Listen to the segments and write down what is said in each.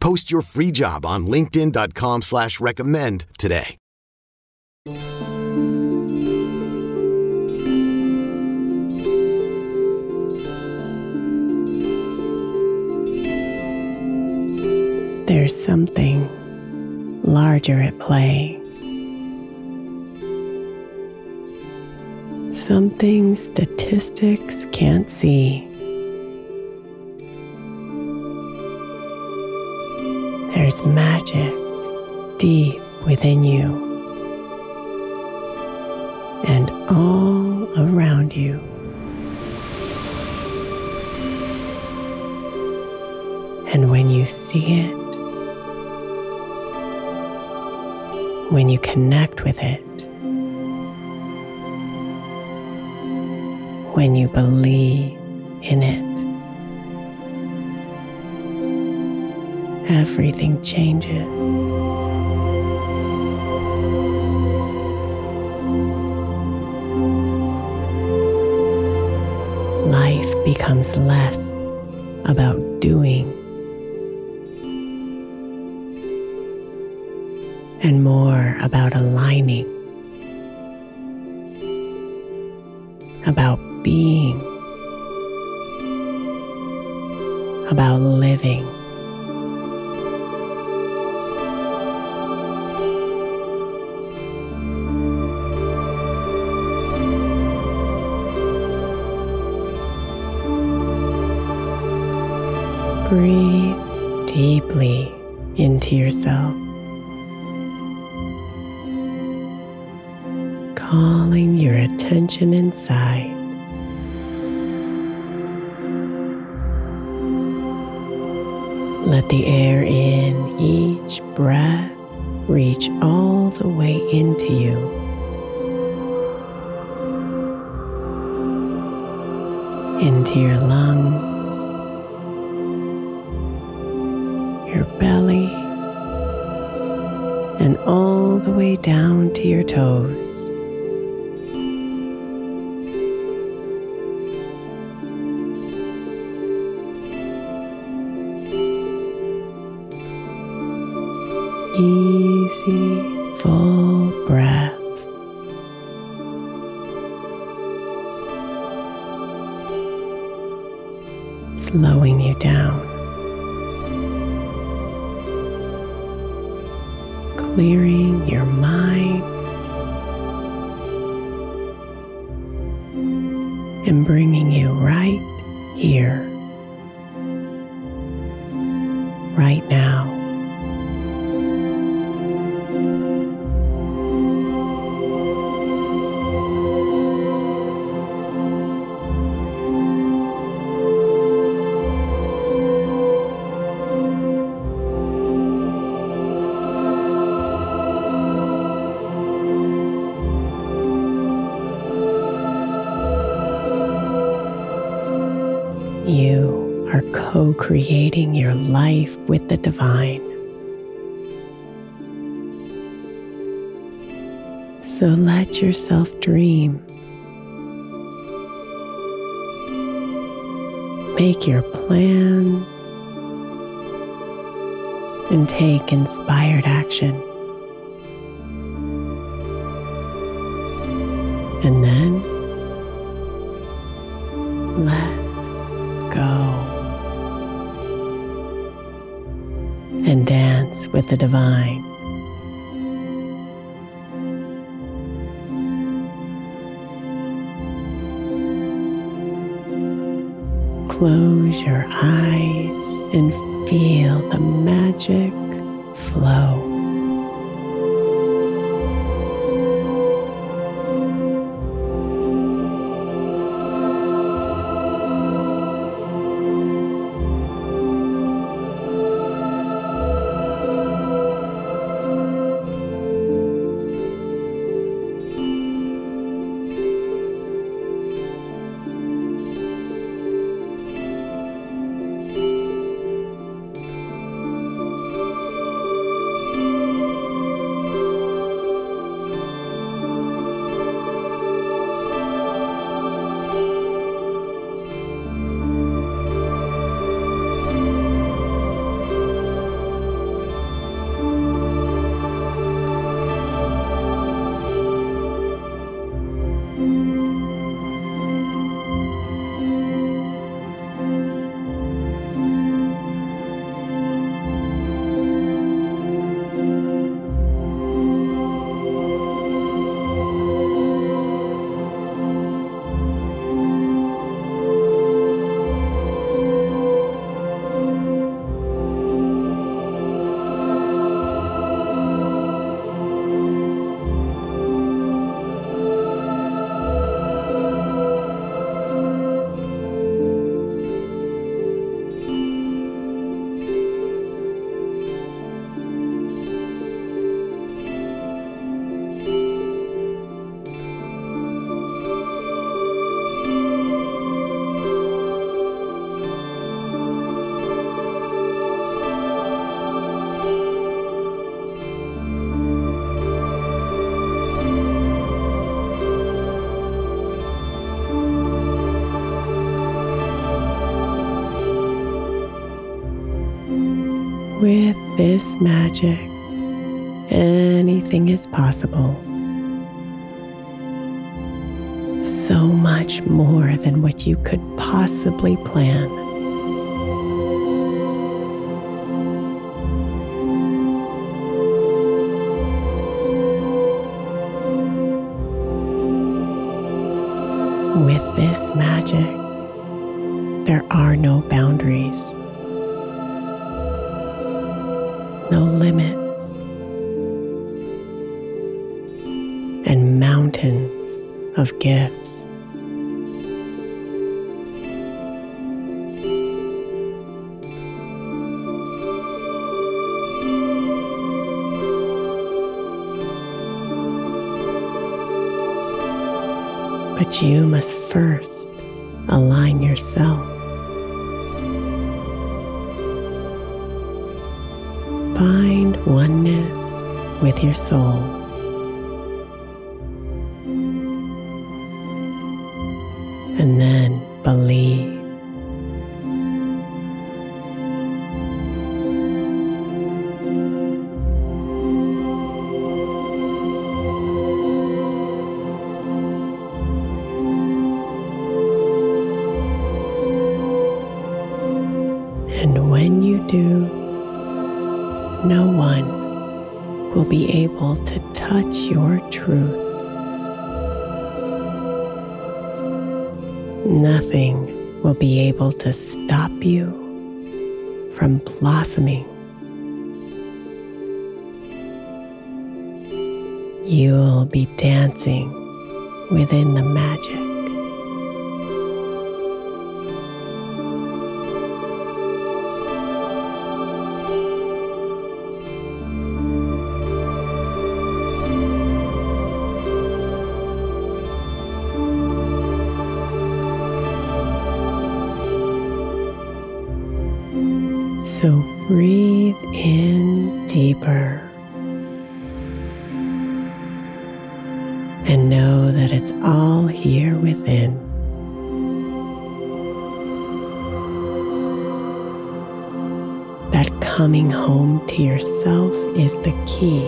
Post your free job on linkedin.com slash recommend today. There's something larger at play. Something statistics can't see. There's magic deep within you and all around you. And when you see it, when you connect with it, when you believe in it, everything changes. Life becomes less about doing and more about aligning, about being, about living. Breathe deeply into yourself. Calling your attention inside. Let the air in each breath reach all the way into you. into your lungs, your belly, and all the way down to your toes. Easy, full breaths. Slowing you down. Clearing your mind. And bringing you right here, right now. You are co creating your life with the divine. So let yourself dream. Make your plans and take inspired action. And then the divine. Close your eyes and feel the magic flow. This magic, anything is possible. So much more than what you could possibly plan. With this magic, there are no boundaries, no limits, and mountains of gifts. But you must first align yourself. Find oneness with your soul. Able to touch your truth. Nothing will be able to stop you from blossoming. You'll be dancing within the magic. So breathe in deeper and know that it's all here within. That coming home to yourself is the key.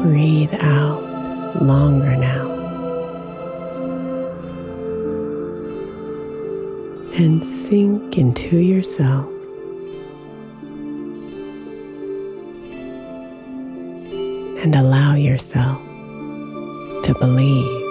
Breathe out longer now. And sink into yourself. And allow yourself to believe.